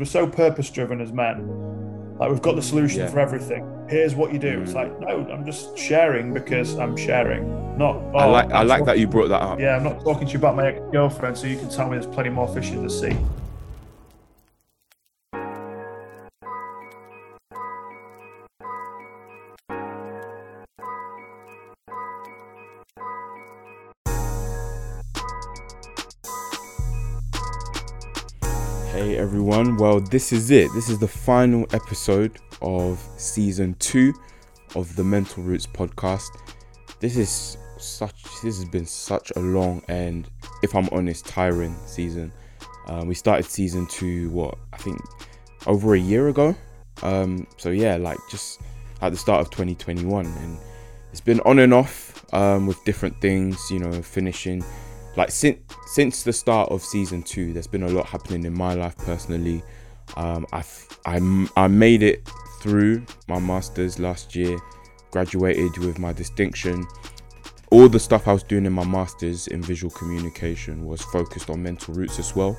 We're so purpose driven as men. Like we've got the solution Yeah. for everything. Here's what you do. It's mm. like, no, I'm just sharing because I'm sharing. Not I oh, like I like that you brought that up. Yeah, I'm not talking to you about my ex-girlfriend, so you can tell me there's plenty more fish in the sea. Everyone, well, this is it. This is the final episode of season two of the Mental Roots podcast. This is such, this has been such a long and, if I'm honest, tiring season. Uh, we started season two, what, I think over a year ago. Um, so yeah, like just at the start of 2021. And it's been on and off um, with different things, you know, finishing like since since the start of season two there's been a lot happening in my life personally. Um i i made it through my masters last year graduated with my distinction. All the stuff i was doing in my masters in visual communication was focused on mental roots as well.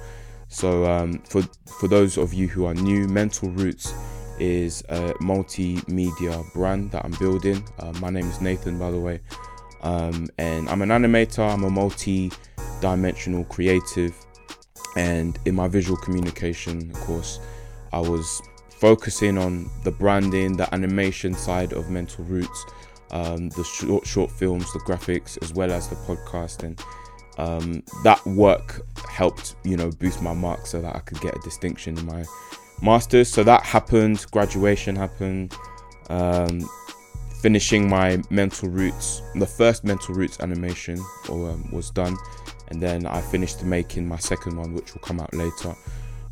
So um for for those of you who are new mental roots is a multimedia brand that i'm building. Uh, my name is nathan by the way um, and I'm an animator, I'm a multi dimensional creative, and in my visual communication, of course, I was focusing on the branding, the animation side of Mental Roots, um, the short, short films, the graphics, as well as the podcast, and um, that work helped, you know, boost my mark so that I could get a distinction in my masters. So that happened, graduation happened. Um, finishing my mental roots the first mental roots animation or, um, was done. And then i finished making my second one which will come out later.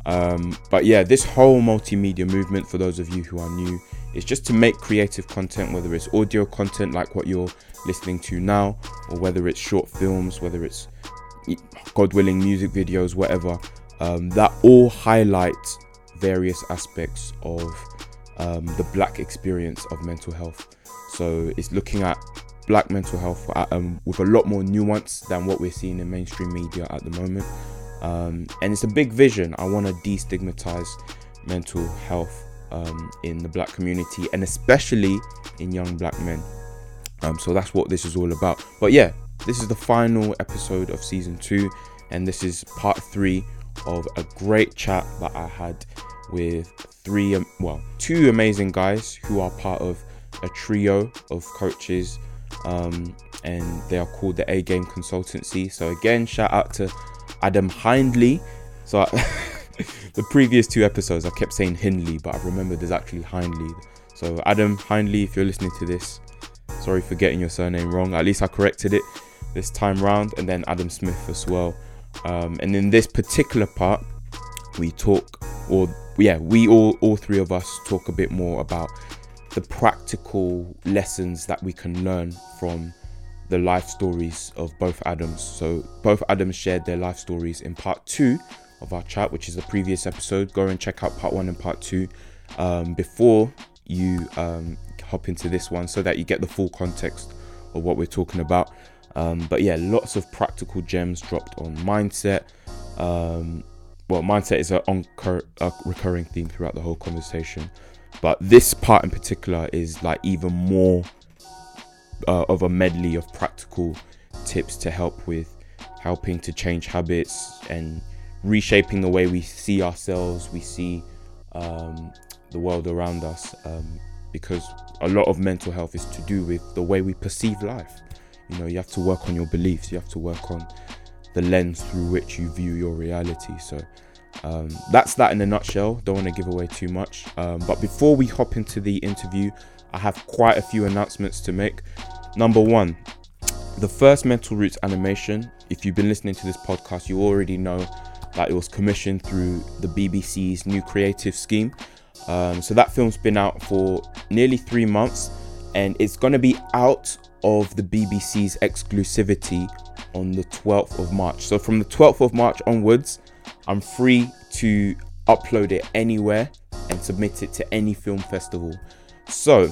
Um, but yeah this whole multimedia movement for those of you who are new is just to make creative content whether it's audio content like what you're listening to now or whether it's short films whether it's god willing music videos whatever. Um, that all highlight various aspects of um, the black experience of mental health so it's looking at black mental health uh, um, with a lot more nuance than what we're seeing in mainstream media at the moment. Um, and it's a big vision. I want to destigmatize mental health um, in the black community and especially in young black men. Um, so that's what this is all about. But yeah, this is the final episode of season two, and this is part three of a great chat that I had with three, um, well, two amazing guys who are part of a trio of coaches um, and they are called the A Game Consultancy. So again, shout out to Adam Hindley. So I, the previous two episodes, I kept saying Hindley, but I remember there's actually Hindley. So Adam Hindley, if you're listening to this, sorry for getting your surname wrong. At least I corrected it this time round, and then Adam Smith as well. Um, and in this particular part, we talk, or yeah, we all all three of us talk a bit more about the practical lessons that we can learn from the life stories of both Adams. So both Adams shared their life stories in part two of our chat, which is the previous episode. Go and check out part one and part two um, before you um, hop into this one, so that you get the full context of what we're talking about. Um, but yeah, lots of practical gems dropped on mindset. Um, well, mindset is a, oncur- a recurring theme throughout the whole conversation but this part in particular is like even more uh, of a medley of practical tips to help with helping to change habits and reshaping the way we see ourselves we see um, the world around us um, because a lot of mental health is to do with the way we perceive life. You know you have to work on your beliefs you have to work on the lens through which you view your reality. So um, that's that in a nutshell. Don't want to give away too much. Um, but before we hop into the interview, I have quite a few announcements to make. Number one, the first Mental Roots animation. If you've been listening to this podcast, you already know that it was commissioned through the BBC's new creative scheme. Um, so that film's been out for nearly three months and it's going to be out of the BBC's exclusivity on the 12th of March. So from the 12th of March onwards, I'm free to upload it anywhere and submit it to any film festival. So,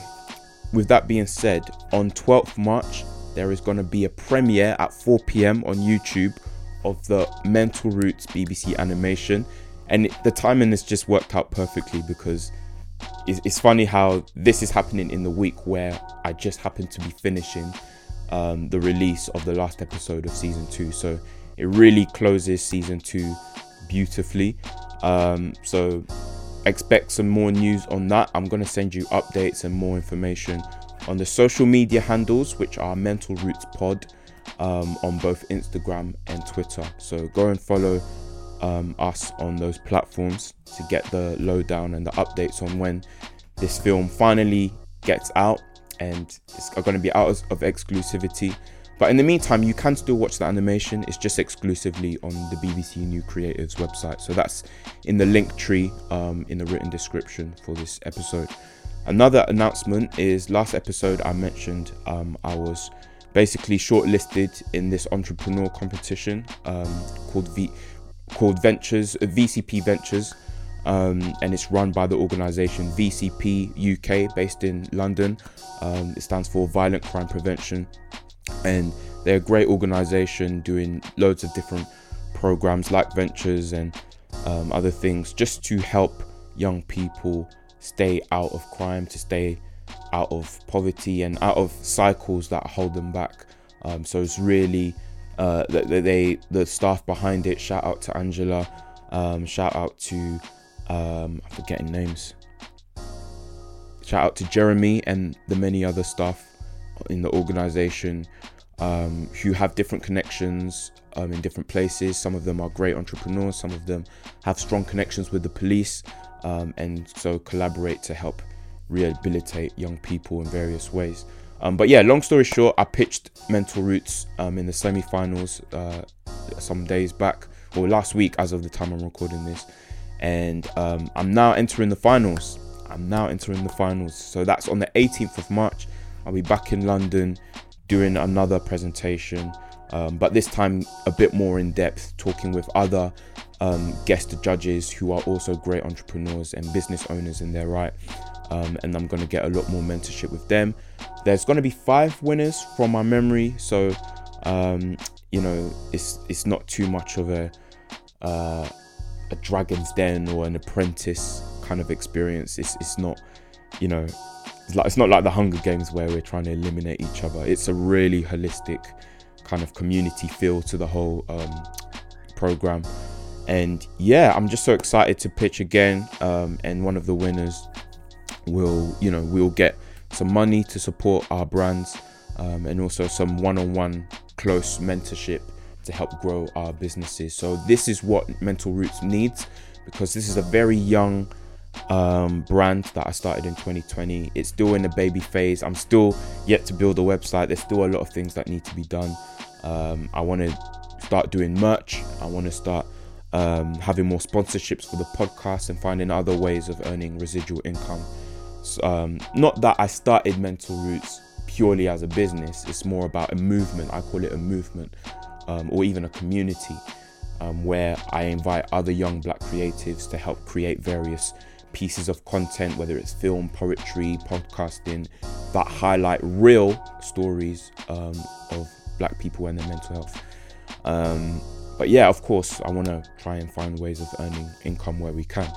with that being said, on 12th March, there is going to be a premiere at 4 pm on YouTube of the Mental Roots BBC animation. and the timing has just worked out perfectly because it's, funny how this is happening in the week where I just happen to be finishing um, the release of the last episode of season two. So it really closes season two beautifully. Um, so expect some more news on that. I'm going to send you updates and more information on the social media handles, which are Mental Roots Pod um, on both Instagram and Twitter. So go and follow um, us on those platforms to get the lowdown and the updates on when this film finally gets out and it's going to be out of exclusivity. But in the meantime, you can still watch the animation. It's just exclusively on the BBC New Creatives website. So that's in the Linktree um, in the written description for this episode. Another announcement is last episode I mentioned um, I was basically shortlisted in this entrepreneur competition um, called V called Ventures uh, VCP Ventures, um, and it's run by the organisation VCP UK, based in London. Um, it stands for Violent Crime Prevention, and they're a great organisation doing loads of different programs like Ventures and um, other things, just to help young people stay out of crime, to stay out of poverty and out of cycles that hold them back. Um, so it's really uh, they, they the staff behind it. Shout out to Angela. Um, shout out to um, I'm forgetting names. Shout out to Jeremy and the many other staff in the organization um, who have different connections um, in different places. Some of them are great entrepreneurs. Some of them have strong connections with the police, um, and so collaborate to help rehabilitate young people in various ways. Um, but yeah, long story short, I pitched Mental Roots um, in the semi-finals uh, some days back, or last week, as of the time I'm recording this, and um, I'm now entering the finals. I'm now entering the finals, so that's on the 18th of March. I'll be back in London doing another presentation, um, but this time a bit more in depth, talking with other um, guest judges who are also great entrepreneurs and business owners in their right. Um, and I'm going to get a lot more mentorship with them. There's going to be five winners from my memory, so um, you know it's it's not too much of a uh, a Dragon's Den or an Apprentice kind of experience. It's it's not you know it's like it's not like the Hunger Games where we're trying to eliminate each other. It's a really holistic kind of community feel to the whole um, program. And yeah, I'm just so excited to pitch again. Um, and one of the winners will, you know, we'll get some money to support our brands um, and also some one-on-one close mentorship to help grow our businesses. So this is what Mental Roots needs because this is a very young um, brand that I started in 2020. It's still in the baby phase. I'm still yet to build a website. There's still a lot of things that need to be done. Um, I want to start doing merch. I want to start um, having more sponsorships for the podcast and finding other ways of earning residual income um, not that I started Mental Roots purely as a business. It's more about a movement. I call it a movement, um, or even a community, um, where I invite other young Black creatives to help create various pieces of content, whether it's film, poetry, podcasting, that highlight real stories um, of Black people and their mental health. Um, but yeah, of course, I want to try and find ways of earning income where we can.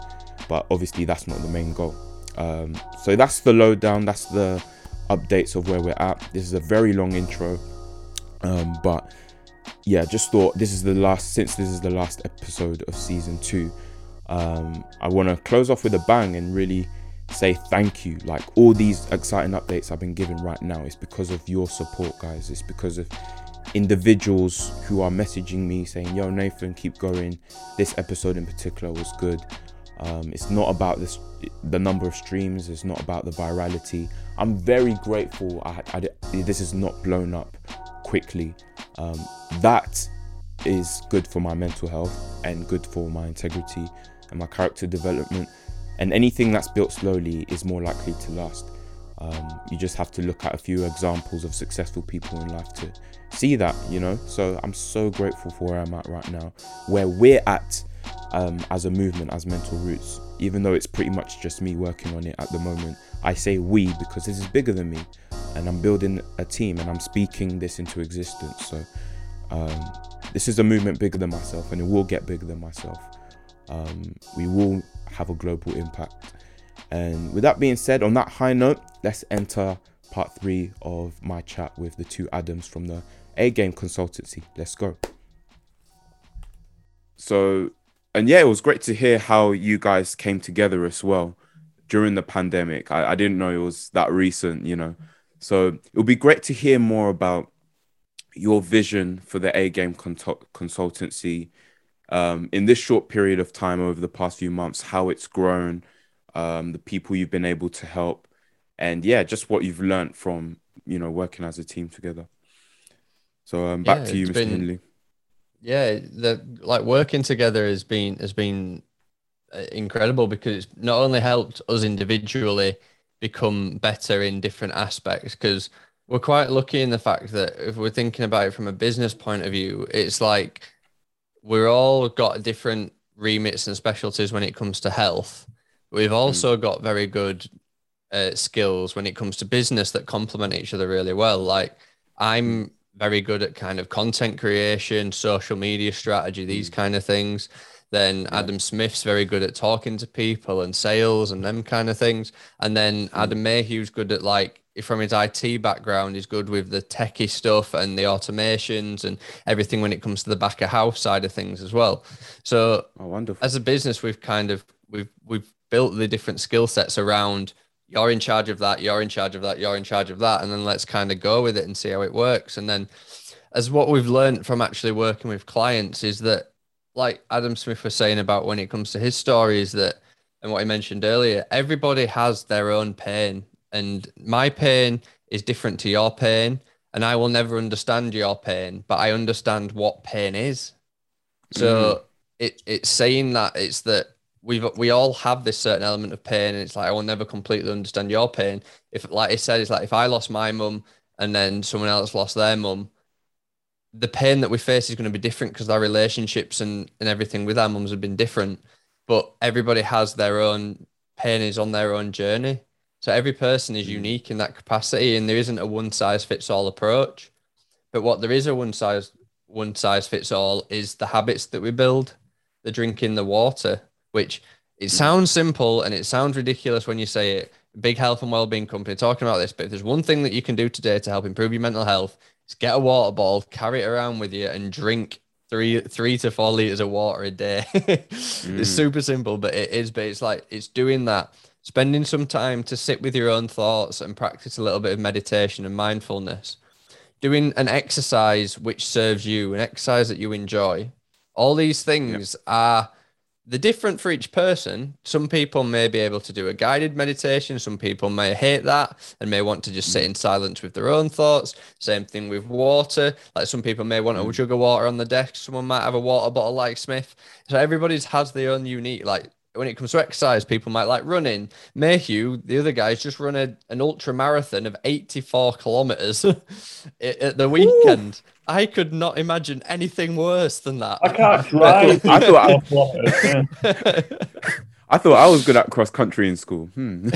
But obviously, that's not the main goal. Um, so that's the lowdown. That's the updates of where we're at. This is a very long intro, um, but yeah, just thought this is the last. Since this is the last episode of season two, um, I want to close off with a bang and really say thank you. Like all these exciting updates I've been given right now, it's because of your support, guys. It's because of individuals who are messaging me saying, "Yo, Nathan, keep going. This episode in particular was good." Um, it's not about this, the number of streams. It's not about the virality. I'm very grateful. I, I, this is not blown up quickly. Um, that is good for my mental health and good for my integrity and my character development. And anything that's built slowly is more likely to last. Um, you just have to look at a few examples of successful people in life to see that, you know. So I'm so grateful for where I'm at right now, where we're at um, as a movement, as Mental Roots. Even though it's pretty much just me working on it at the moment, I say we because this is bigger than me, and I'm building a team and I'm speaking this into existence. So um, this is a movement bigger than myself, and it will get bigger than myself. Um, we will have a global impact. And with that being said, on that high note, let's enter part three of my chat with the two Adams from the A Game Consultancy. Let's go. So, and yeah, it was great to hear how you guys came together as well during the pandemic. I, I didn't know it was that recent, you know. So it would be great to hear more about your vision for the A Game Consultancy um, in this short period of time over the past few months, how it's grown, um, the people you've been able to help, and yeah, just what you've learned from you know working as a team together. So um, back yeah, to you, Mr. Been, Hindley. Yeah, the like working together has been has been uh, incredible because it's not only helped us individually become better in different aspects because we're quite lucky in the fact that if we're thinking about it from a business point of view, it's like we're all got different remits and specialties when it comes to health. We've hmm. also mm. got very good uh, skills when it comes to business that complement each other really well. Like I'm very good at kind of content creation, social media strategy, these mm. kind of things. Then yeah. Adam Smith's very good at talking to people and sales and them kind of things. And then mm. Adam Mayhew's good at like from his IT background, he's good with the techie stuff and the automations and everything when it comes to the back of house side of things as well. So oh, wonderful. as a business, we've kind of we've we've built the different skill sets around you're in charge of that, you're in charge of that, you're in charge of that, and then let's kind of go with it and see how it works. And then as what we've learned from actually working with clients is that like Adam Smith was saying about when it comes to his story is that and what he mentioned earlier, everybody has their own pain and my pain is different to your pain and i will never understand your pain but i understand what pain is. So mm. it, it's saying that it's that we've we all have this certain element of pain and it's like i will never completely understand your pain. If like i said it's like if i lost my mum and then someone else lost their mum the pain that we face is going to be different because our relationships and, and everything with our mums have been different but everybody has their own pain is on their own journey so every person is hmm. unique in that capacity, and there isn't a one size fits all approach. But what there is a one size one size fits all is the habits that we build, the drinking the water, which it hmm. sounds simple and it sounds ridiculous when you say it. Big health and well-being company talking about this, but if there's one thing that you can do today to help improve your mental health, is get a water bottle, carry it around with you, and drink three three to four liters of water a day. mm. It's super simple, but it is. But it's like it's doing that spending some time to sit with your own thoughts and practice a little bit of meditation and mindfulness, doing an exercise which serves you, an exercise that you enjoy. All these things yep. are the different for each person. Some people may be able to do a guided meditation. Some people may hate that and may want to just sit mm. in silence with their own thoughts. Same thing with water. Like some people may want a mm. jug of water on the desk. Someone might have a water bottle like Smith. So everybody's has their own unique, like when it comes to exercise, people might like running. Mayhew, the other guys, just run a, an ultra marathon of 84 kilometers at the weekend. Ooh. I could not imagine anything worse than that. I can't drive. I thought I, I thought I was good at cross country in school. Hmm.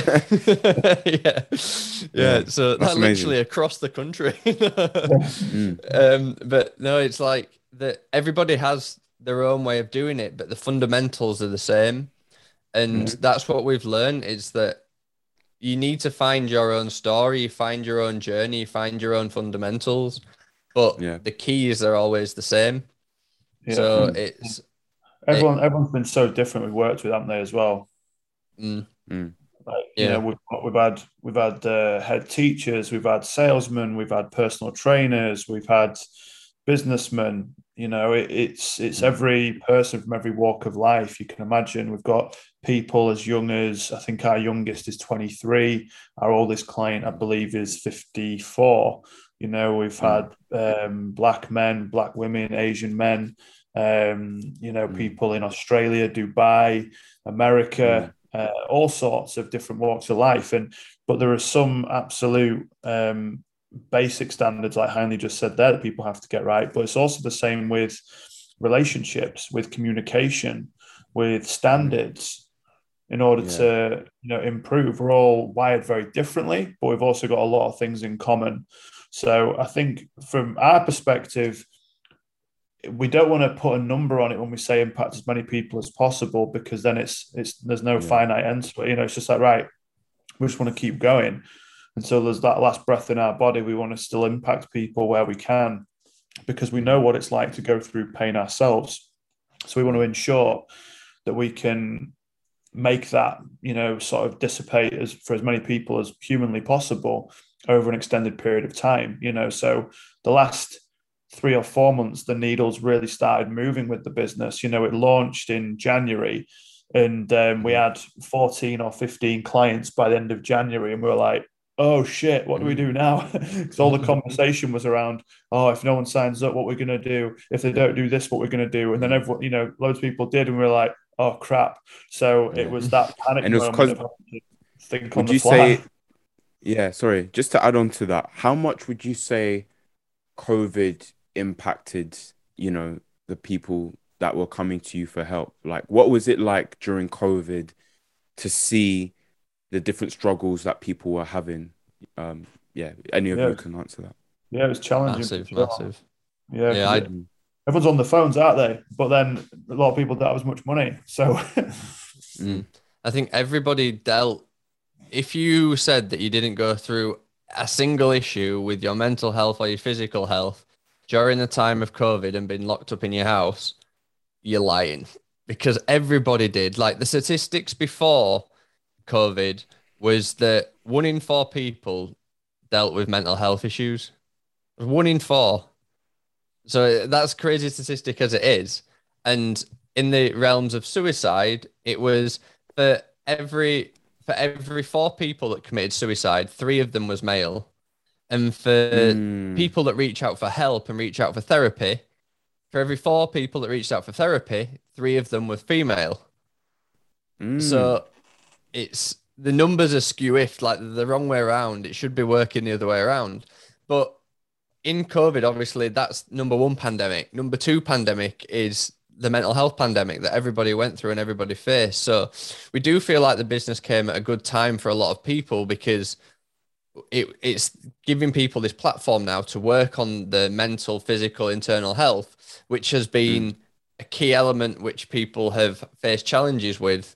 yeah. yeah, So that's, literally across the country. mm. um, but no, it's like that. Everybody has their own way of doing it, but the fundamentals are the same and mm-hmm. that's what we've learned is that you need to find your own story find your own journey find your own fundamentals but yeah. the keys are always the same yeah. so it's everyone it, everyone's been so different we've worked with haven't they as well mm. Mm. Like, yeah. you know we've, we've had we've had uh, head teachers we've had salesmen we've had personal trainers we've had businessmen you know it, it's it's mm. every person from every walk of life you can imagine we've got people as young as i think our youngest is 23 our oldest client i believe is 54 you know we've mm. had um, black men black women asian men um, you know mm. people in australia dubai america uh, all sorts of different walks of life and but there are some absolute um, basic standards, like Hindley just said there, that people have to get right. But it's also the same with relationships, with communication, with standards in order yeah. to you know improve. We're all wired very differently, but we've also got a lot of things in common. So I think from our perspective, we don't want to put a number on it when we say impact as many people as possible because then it's it's there's no yeah. finite end to it. You know, it's just like right, we just want to keep going until there's that last breath in our body. We want to still impact people where we can because we know what it's like to go through pain ourselves. So we want to ensure that we can make that you know sort of dissipate as for as many people as humanly possible over an extended period of time. You know, so the last three or four months, the needles really started moving with the business. You know, it launched in January and um, we had 14 or 15 clients by the end of January. And we were like, oh shit, what do we do now? Because all the conversation was around, oh, if no one signs up, what we're going to do. If they don't do this, what we're going to do. And then everyone, you know, loads of people did. And we were like, oh crap. So it was that panic. and it was because, think would you fly. say, yeah, sorry, just to add on to that, how much would you say COVID impacted, you know, the people that were coming to you for help? Like, what was it like during COVID to see the different struggles that people were having? Um, yeah, any of yeah. you can answer that. Yeah, it was challenging. Massive, massive. Yeah, yeah. It, everyone's on the phones, aren't they? But then a lot of people don't have as much money. So mm. I think everybody dealt. If you said that you didn't go through a single issue with your mental health or your physical health during the time of COVID and been locked up in your house, you're lying because everybody did. Like the statistics before COVID was that one in four people dealt with mental health issues. One in four. So that's crazy statistic as it is. And in the realms of suicide, it was for every for every four people that committed suicide, three of them was male. And for mm. people that reach out for help and reach out for therapy, for every four people that reached out for therapy, three of them were female. Mm. So it's the numbers are skewed like the wrong way around. It should be working the other way around. But in COVID, obviously, that's number one pandemic. Number two pandemic is the mental health pandemic that everybody went through and everybody faced. So we do feel like the business came at a good time for a lot of people because it, it's giving people this platform now to work on the mental, physical, internal health which has been mm. a key element which people have faced challenges with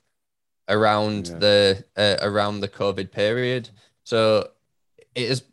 around yeah. the uh, around the COVID period. So it is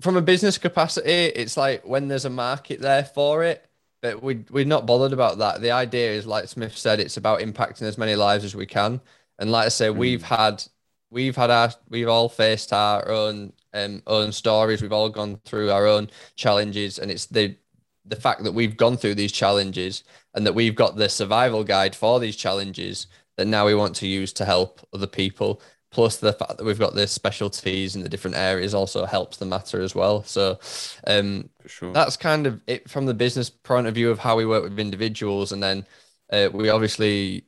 from a business capacity, it's like when there's a market there for it, but we we're not bothered about that. The idea is, like Smith said, it's about impacting as many lives as we can. And like I say, mm. we've had we've had our we've all faced our own um, own stories. We've all gone through our own challenges, and it's the the fact that we've gone through these challenges and that we've got the survival guide for these challenges that now we want to use to help other people plus the fact that we've got the specialties in the different areas also helps the matter as well. So um, sure. that's kind of it from the business point of view of how we work with individuals. And then uh, we obviously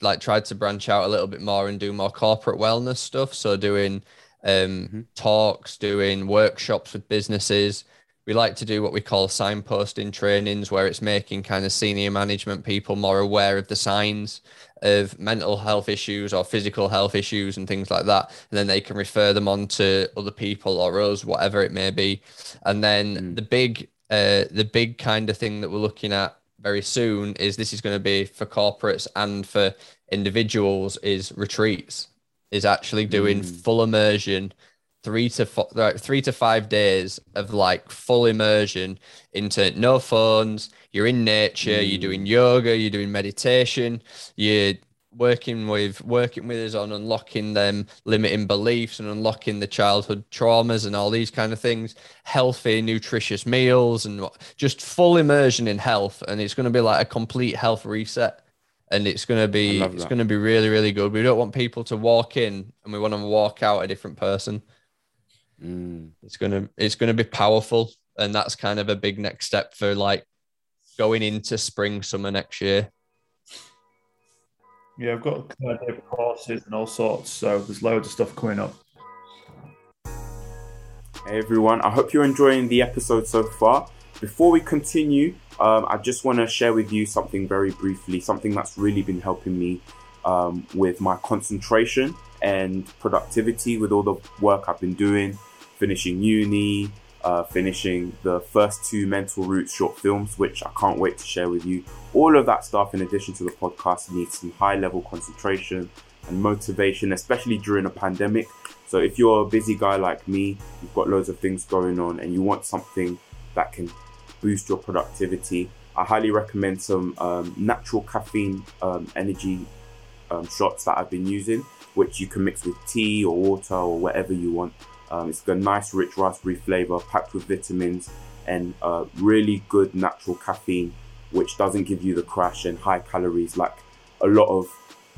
like tried to branch out a little bit more and do more corporate wellness stuff. So doing um, mm-hmm. talks doing workshops with businesses. We like to do what we call signposting trainings where it's making kind of senior management people more aware of the signs of mental health issues or physical health issues and things like that and then they can refer them on to other people or us whatever it may be and then mm. the big uh, the big kind of thing that we're looking at very soon is this is going to be for corporates and for individuals is retreats is actually doing mm. full immersion three to four, three to five days of like full immersion into no phones. You're in nature. Mm. You're doing mm. yoga. You're doing meditation. You're working with working with us on unlocking them limiting beliefs and unlocking the childhood traumas and all these kind of things healthy nutritious meals and just full immersion in health and it's going to be like a complete health reset and it's going to be it's going to be really really good we don't want people to walk in and we want them to walk out a different person Mm. It's gonna it's gonna be powerful, and that's kind of a big next step for like going into spring summer next year. Yeah, I've got courses and all sorts, so there's loads of stuff coming up. Hey everyone, I hope you're enjoying the episode so far. Before we continue, um, I just want to share with you something very briefly, something that's really been helping me um, with my concentration and productivity with all the work I've been doing, finishing uni, uh, finishing the first two Mental Roots short films, which I can't wait to share with you. All of that stuff, in addition to the podcast, needs some high level concentration and motivation, especially during a pandemic. So, if you're a busy guy like me, you've got loads of things going on, and you want something that can boost your productivity, I highly recommend some um, natural caffeine um, energy um, shots that I've been using, which you can mix with tea or water or whatever you want. Um, it's got a nice, rich raspberry flavor packed with vitamins and uh, really good natural caffeine, which doesn't give you the crash and high calories like a lot of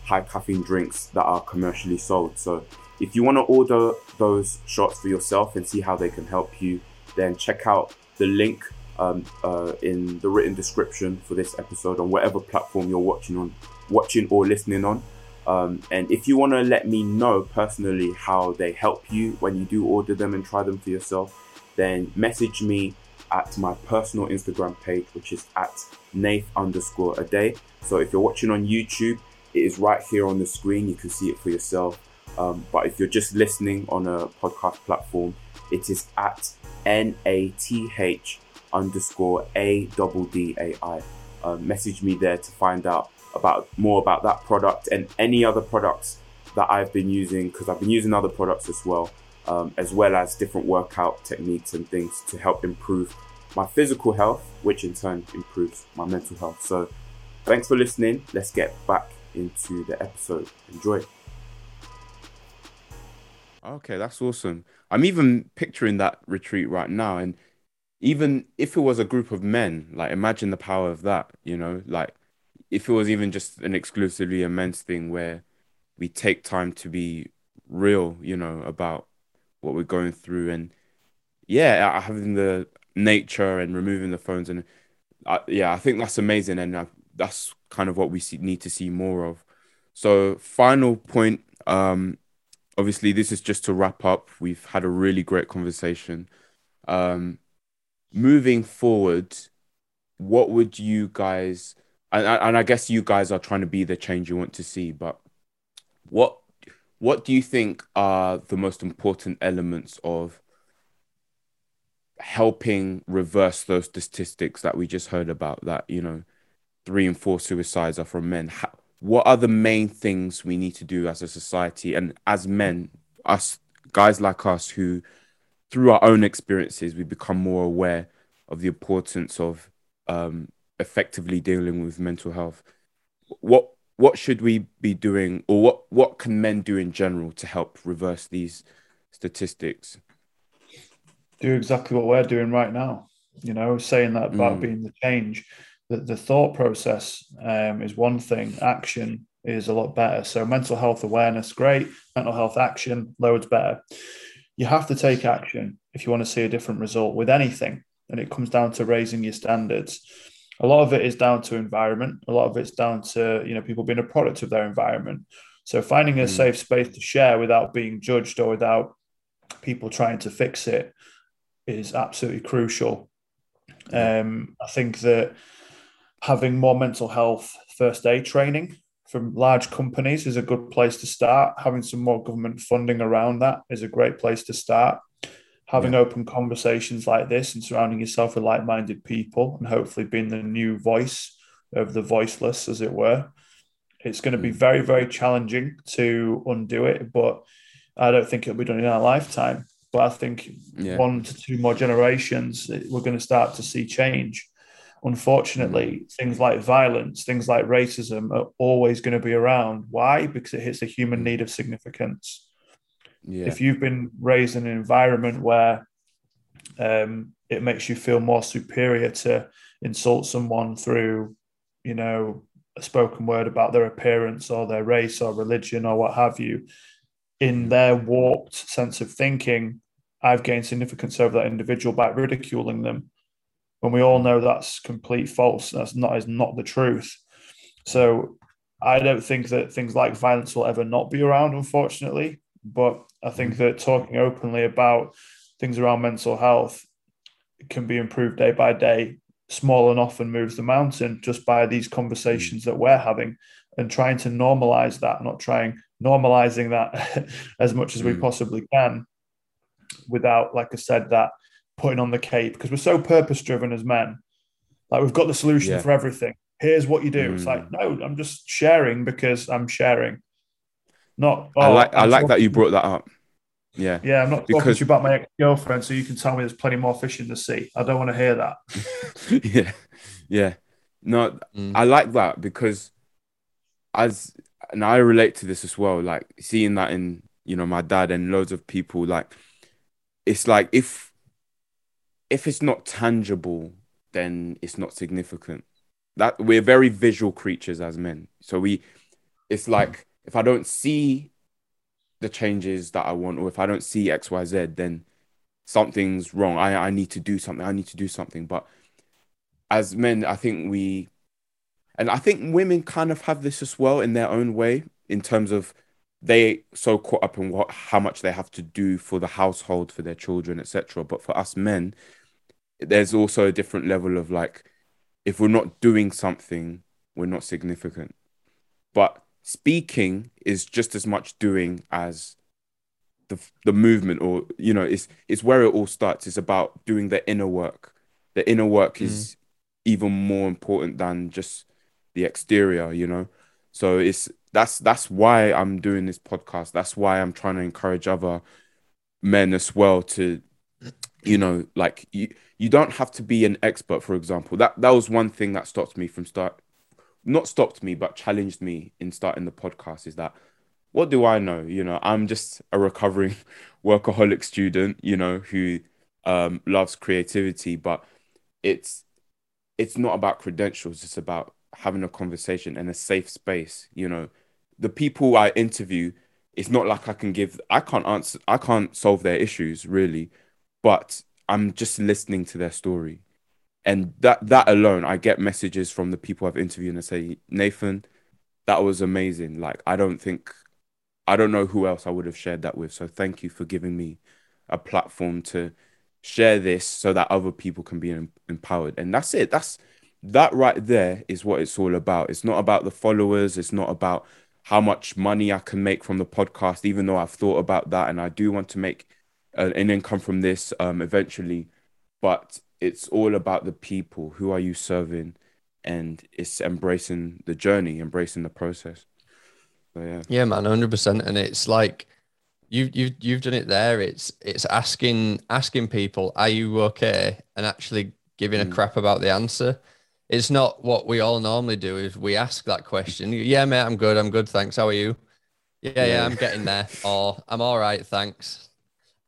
high caffeine drinks that are commercially sold. So, if you want to order those shots for yourself and see how they can help you, then check out the link um, uh, in the written description for this episode on whatever platform you're watching on, watching or listening on. Um, and if you want to let me know personally how they help you when you do order them and try them for yourself, then message me at my personal Instagram page, which is at Nath underscore Addai. So if you're watching on YouTube, it is right here on the screen. You can see it for yourself. Um, but if you're just listening on a podcast platform, it is at N A T H underscore A double D A I. Um, message me there to find out about more about that product and any other products that I've been using because I've been using other products as well, um, as well as different workout techniques and things to help improve my physical health, which in turn improves my mental health. So, thanks for listening. Let's get back into the episode. Enjoy. Okay, that's awesome. I'm even picturing that retreat right now. And even if it was a group of men, like imagine the power of that, you know, like if it was even just an exclusively a men's thing where we take time to be real, you know, about what we're going through and yeah, having the nature and removing the phones and uh, yeah, I think that's amazing and uh, that's kind of what we see, need to see more of. So, final point. Um, obviously, this is just to wrap up. We've had a really great conversation. Um, moving forward, what would you guys and, and I guess you guys are trying to be the change you want to see, but what what do you think are the most important elements of helping reverse those statistics that we just heard about that you know three and four suicides are from men? How, what are the main things we need to do as a society and as men us guys like us who through our own experiences we become more aware of the importance of um, effectively dealing with mental health what what should we be doing or what what can men do in general to help reverse these statistics? Do exactly what we're doing right now you know saying that about mm. being the change. That the thought process um, is one thing action is a lot better. So mental health awareness great. Mental health action loads better. You have to take action if you want to see a different result with anything and it comes down to raising your standards a lot of it is down to environment. A lot of it's down to you know people being a product of their environment. So finding a mm. safe space to share without being judged or without people trying to fix it is absolutely crucial. Um, I think that having more mental health first aid training from large companies is a good place to start. Having some more government funding around that is a great place to start having yeah. open conversations like this and surrounding yourself with like-minded people and hopefully being the new voice of the voiceless as it were it's going to be mm. very very challenging to undo it but i don't think it'll be done in our lifetime but i think yeah. one to two more generations we're going to start to see change unfortunately mm. things like violence things like racism are always going to be around why because it hits the human mm. need of significance yeah. If you've been raised in an environment where um, it makes you feel more superior to insult someone through, you know, a spoken word about their appearance or their race or religion or what have you, in mm. their warped sense of thinking, I've gained significance over that individual by ridiculing them. When we all know that's complete false, that's not is not the truth. So I don't think that things like violence will ever not be around, unfortunately. But I think mm. that talking openly about things around mental health can be improved day by day. Small and often moves the mountain just by these conversations that we're having and trying to normalize that, not trying normalizing that as much as we mm. possibly can without, like I said, that putting on the cape because we're so purpose driven as men. Like we've got the solution Yeah. for everything. Here's what you do. It's like, no, I'm just sharing because I'm sharing. Not I oh, like I I'm like that you brought that up. Yeah. Yeah, I'm not talking because- to you about my ex-girlfriend, so you can tell me there's plenty more fish in the sea. I don't want to hear that. yeah. Yeah. No, Mm. I like that because as and I relate to this as well, like seeing that in, you know, my dad and loads of people, like it's like if if it's not tangible, then it's not significant. That we're very visual creatures as men. So we it's like if I don't see the changes that I want, or if I don't see XYZ, then something's wrong. I, I need to do something. I need to do something. But as men, I think we, and I think women kind of have this as well in their own way, in terms of they so caught up in what how much they have to do for the household, for their children, etc. But for us men, there's also a different level of like, if we're not doing something, we're not significant. But speaking is just as much doing as the the movement or you know it's it's where it all starts. It's about doing the inner work. The inner work mm. is even more important than just the exterior you know? So it's that's that's why i'm doing this podcast. That's why i'm trying to encourage other men as well to you know like you you don't have to be an expert for example. That that was one thing that stopped me from start not stopped me but challenged me in starting the podcast is that what do I know? You know, I'm just a recovering workaholic student, you know, who um, loves creativity, but it's it's not about credentials. It's about having a conversation and a safe space. You know, the people I interview, it's not like I can give. I can't answer. I can't solve their issues really, but I'm just listening to their story, and that that alone, I get messages from the people I've interviewed and say, Nathan, that was amazing. Like I don't think I don't know who else I would have shared that with. So thank you for giving me a platform to share this so that other people can be em- empowered. And that's it. That's that right there is what it's all about. It's not about the followers. It's not about how much money I can make from the podcast, even though I've thought about that and I do want to make an income from this um, eventually. But it's all about the people. Who are you serving? And it's embracing the journey, embracing the process. So yeah. Yeah, man, hundred percent. And it's like you you you've done it there. It's it's asking asking people, are you okay? And actually giving a Mm. crap about the answer. It's not what we all normally do. Is we ask that question. Yeah, mate, I'm good. I'm good. Thanks. How are you? Yeah, yeah, Yeah. I'm getting there. Or I'm all right. Thanks.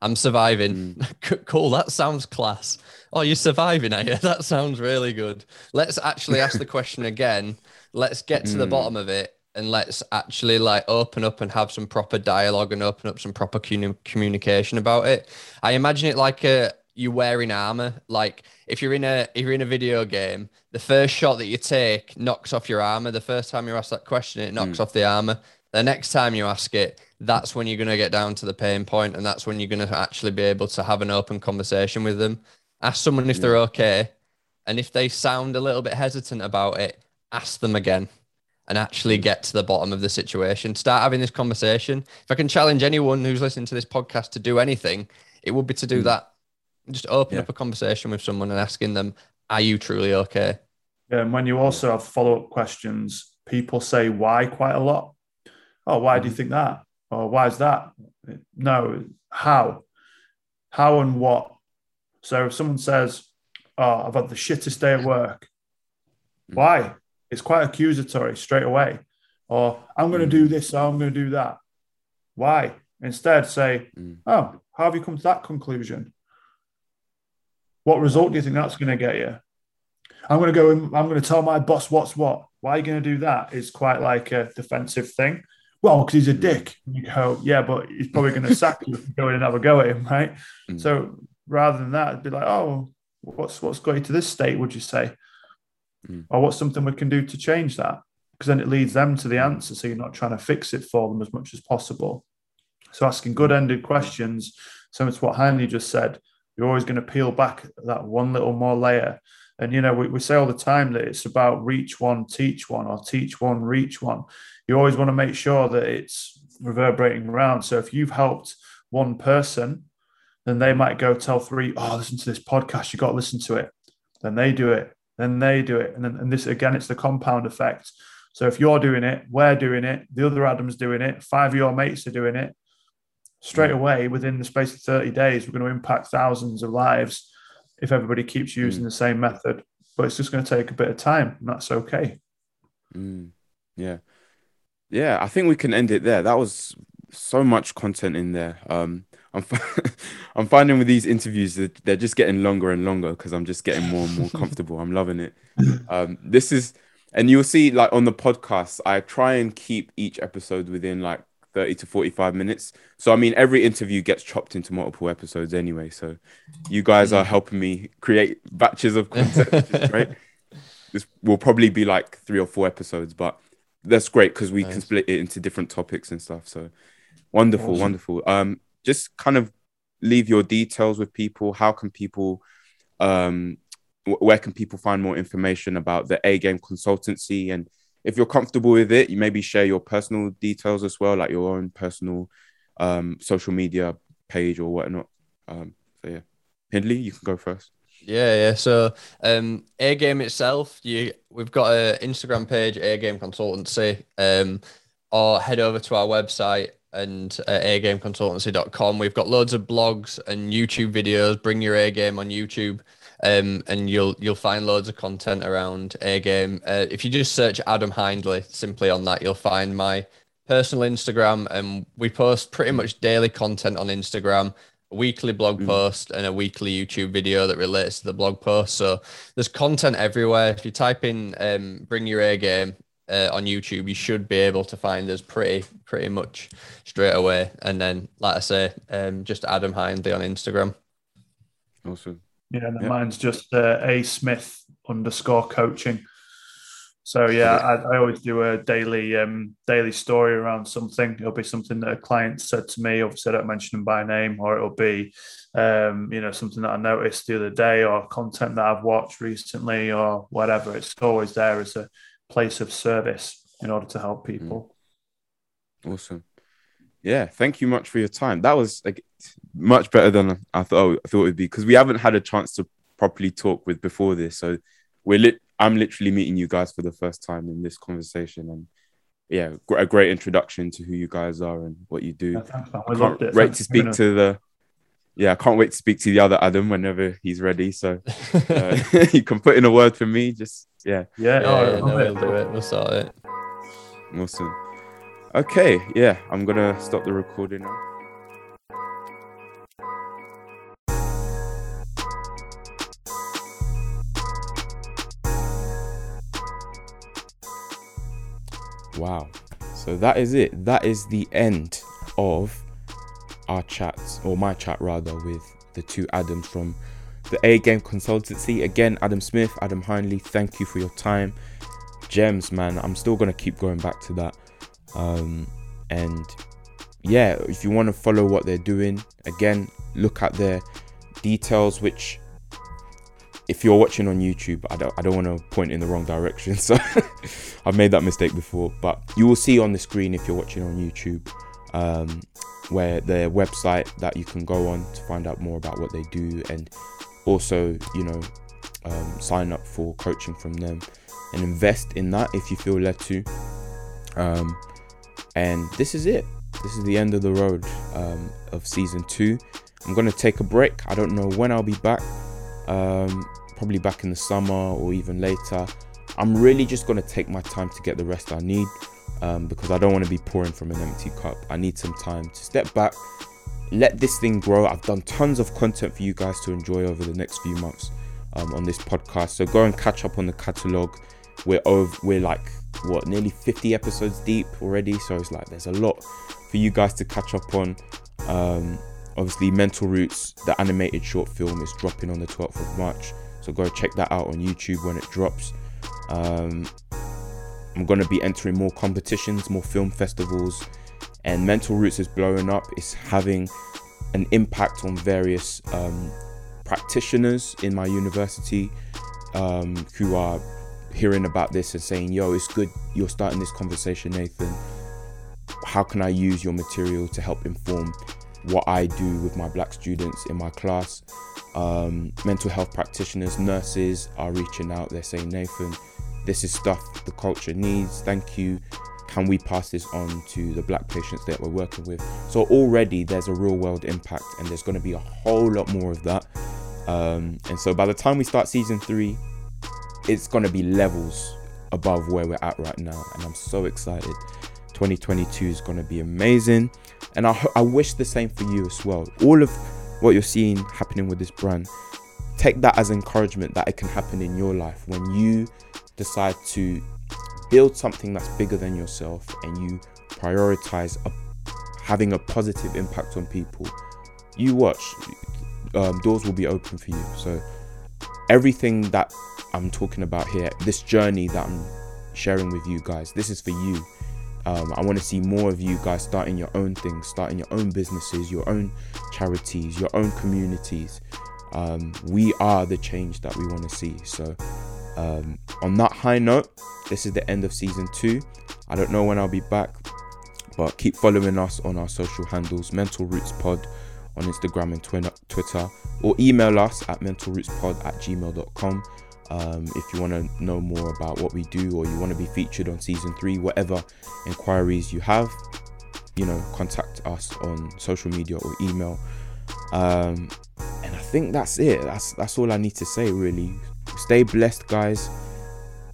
I'm surviving. Mm. cool. That sounds class. Oh, you're surviving, are you? That sounds really good. Let's actually ask the question again. Let's get to the Mm. bottom of it and let's actually like open up and have some proper dialogue and open up some proper communication about it. I imagine it like a you wearing armor. Like if you're in a if you're in a video game, the first shot that you take knocks off your armor. The first time you ask that question, it knocks off the armor. The next time you ask it, that's when you're gonna get down to the pain point, and that's when you're gonna actually be able to have an open conversation with them. Ask someone if they're okay, and if they sound a little bit hesitant about it, ask them again and actually get to the bottom of the situation. Start having this conversation. If I can challenge anyone who's listening to this podcast to do anything, it would be to do Mm. that. Just open Yeah. up a conversation with someone and asking them, "Are you truly okay?" Yeah, and when you also have follow up questions, people say why quite a lot. Oh, why do you think that? Or why is that? No, how? How and what? So if someone says, Oh, I've had the shittest day at work, Mm. why? It's quite accusatory straight away. Or I'm going to do this, or I'm going to do that. Why? Instead, say, Mm. Oh, how have you come to that conclusion? What result do you think that's going to get you? I'm going to go and I'm going to tell my boss what's what. Why are you going to do that? It's quite like a defensive thing. Well, because he's a dick. You go, yeah, but he's probably going to sack you if you go in and have a go at him, right? Mm. So rather than that, it'd be like, oh, what's what's got you to this state? Would you say, Mm. or what's something we can do to change that? Because then it leads them to the answer. So you're not trying to fix it for them as much as possible. So asking good-ended questions, similar to what Hanley just said, you're always going to peel back that one little more layer. And you know, we, we say all the time that it's about reach one, teach one, or teach one, reach one. You always want to make sure that it's reverberating around. So if you've helped one person, then they might go tell three, oh, listen to this podcast, you got to listen to it. Then they do it, then they do it. And then and this again, it's the compound effect. So if you're doing it, we're doing it, the other Adam's doing it, five of your mates are doing it, straight away within the space of 30 days, we're going to impact thousands of lives if everybody keeps using mm. the same method. But it's just going to take a bit of time, and that's okay. Mm. Yeah. Yeah, I think we can end it there. That was so much content in there. Um, I'm I'm finding with these interviews that they're just getting longer and longer because I'm just getting more and more comfortable. I'm loving it. Um, this is, and you'll see like on the podcast, I try and keep each episode within like 30 to 45 minutes. So I mean, every interview gets chopped into multiple episodes anyway. So you guys are helping me create batches of content, right? This will probably be like three or four episodes, but that's great because we nice. can split it into different topics and stuff. So wonderful, awesome. wonderful. Um, just kind of leave your details with people. How can people, um, where can people find more information about the A Game consultancy? And if you're comfortable with it, you maybe share your personal details as well, like your own personal um, social media page or whatnot. Um, so yeah, Hindley, you can go first. Yeah, yeah. So, um, A Game itself, you we've got an Instagram page, A Game Consultancy, um, or head over to our website and uh, agameconsultancy.com. We've got loads of blogs and YouTube videos. Bring your A game on YouTube, um, and you'll you'll find loads of content around A game. Uh, if you just search Adam Hindley simply on that, you'll find my personal Instagram, and we post pretty much daily content on Instagram. A weekly blog mm. post and a weekly YouTube video that relates to the blog post. So there's content everywhere. If you type in um, "Bring Your A Game," uh, on YouTube, you should be able to find us pretty pretty much straight away. And then, like I say, um, just Adam Hindley on Instagram. Awesome. Yeah, and mine's just uh, a Smith underscore coaching. So yeah, I, I, always do a daily um, daily story around something. It'll be something that a client said to me. Obviously, I don't mention them by name, or it'll be um, you know something that I noticed the other day, or content that I've watched recently, or whatever. It's always there as a place of service in order to help mm. people. Awesome. Yeah, thank you much for your time. That was like much better than I thought I thought it would be because we haven't had a chance to properly talk with before this. So we're lit. I'm literally meeting you guys for the first time in this conversation, and yeah, a great introduction to who you guys are and what you do. I can't wait Thanks to speak to the. Yeah, I can't wait to speak to the other Adam whenever he's ready. So uh, you can put in a word for me. Just yeah. Yeah. yeah, oh, yeah no, we'll do it. We'll start it. Awesome. Okay. Yeah, I'm gonna stop the recording now. Wow. So that is it. That is the end of our chats, or my chat rather, with the two Adams from the A Game Consultancy. Again, Adam Smith, Adam Hindley, thank you for your time. Gems, man. I'm still gonna keep going back to that. Um, and yeah, if you want to follow what they're doing, again, look at their details, which if you're watching on YouTube, I don't I don't want to point in the wrong direction. So I've made that mistake before, but you will see on the screen if you're watching on YouTube. Um, where their website that you can go on to find out more about what they do and also, you know, um, sign up for coaching from them and invest in that if you feel led to. Um, and this is it. This is the end of the road um, of season two. I'm going to take a break. I don't know when I'll be back. Um, probably back in the summer or even later. I'm really just going to take my time to get the rest I need um, because I don't want to be pouring from an empty cup. I need some time to step back, let this thing grow. I've done tons of content for you guys to enjoy over the next few months um, on this podcast. So go and catch up on the catalog. We're over, we're like what nearly 50 episodes deep already. So it's like there's a lot for you guys to catch up on. Um, obviously, Mental Roots, the animated short film, is dropping on the 12th of March. So go check that out on YouTube when it drops. Um, I'm gonna be entering more competitions, more film festivals and mental roots is blowing up it's having an impact on various um, practitioners in my university um, who are hearing about this and saying yo it's good you're starting this conversation nathan how can i use your material to help inform what I do with my black students in my class. Um, mental health practitioners, nurses are reaching out. They're saying, Nathan, this is stuff the culture needs. Thank you. Can we pass this on to the black patients that we're working with? So already there's a real world impact, and there's going to be a whole lot more of that. Um, and so by the time we start season three, it's going to be levels above where we're at right now, and I'm so excited. 2022 is going to be amazing, and I, I wish the same for you as well. All of what you're seeing happening with this brand, take that as encouragement that it can happen in your life when you decide to build something that's bigger than yourself and you prioritize a, having a positive impact on people. You watch, um, doors will be open for you. So everything that I'm talking about here, this journey that I'm sharing with you guys, this is for you. Um, I want to see more of you guys starting your own things, starting your own businesses, your own charities, your own communities. Um, we are the change that we want to see. So, um, on that high note, this is the end of season two. I don't know when I'll be back, but keep following us on our social handles Mental Roots Pod on Instagram and Twitter, or email us at mentalrootspod at gmail.com. Um, if you want to know more about what we do or you want to be featured on season three, whatever inquiries you have, you know, contact us on social media or email. Um, and I think that's it. That's that's all I need to say really. Stay blessed, guys.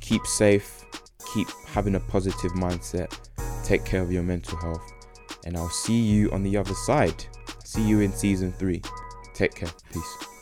Keep safe. Keep having a positive mindset. Take care of your mental health. And I'll see you on the other side. See you in season three. Take care. Peace.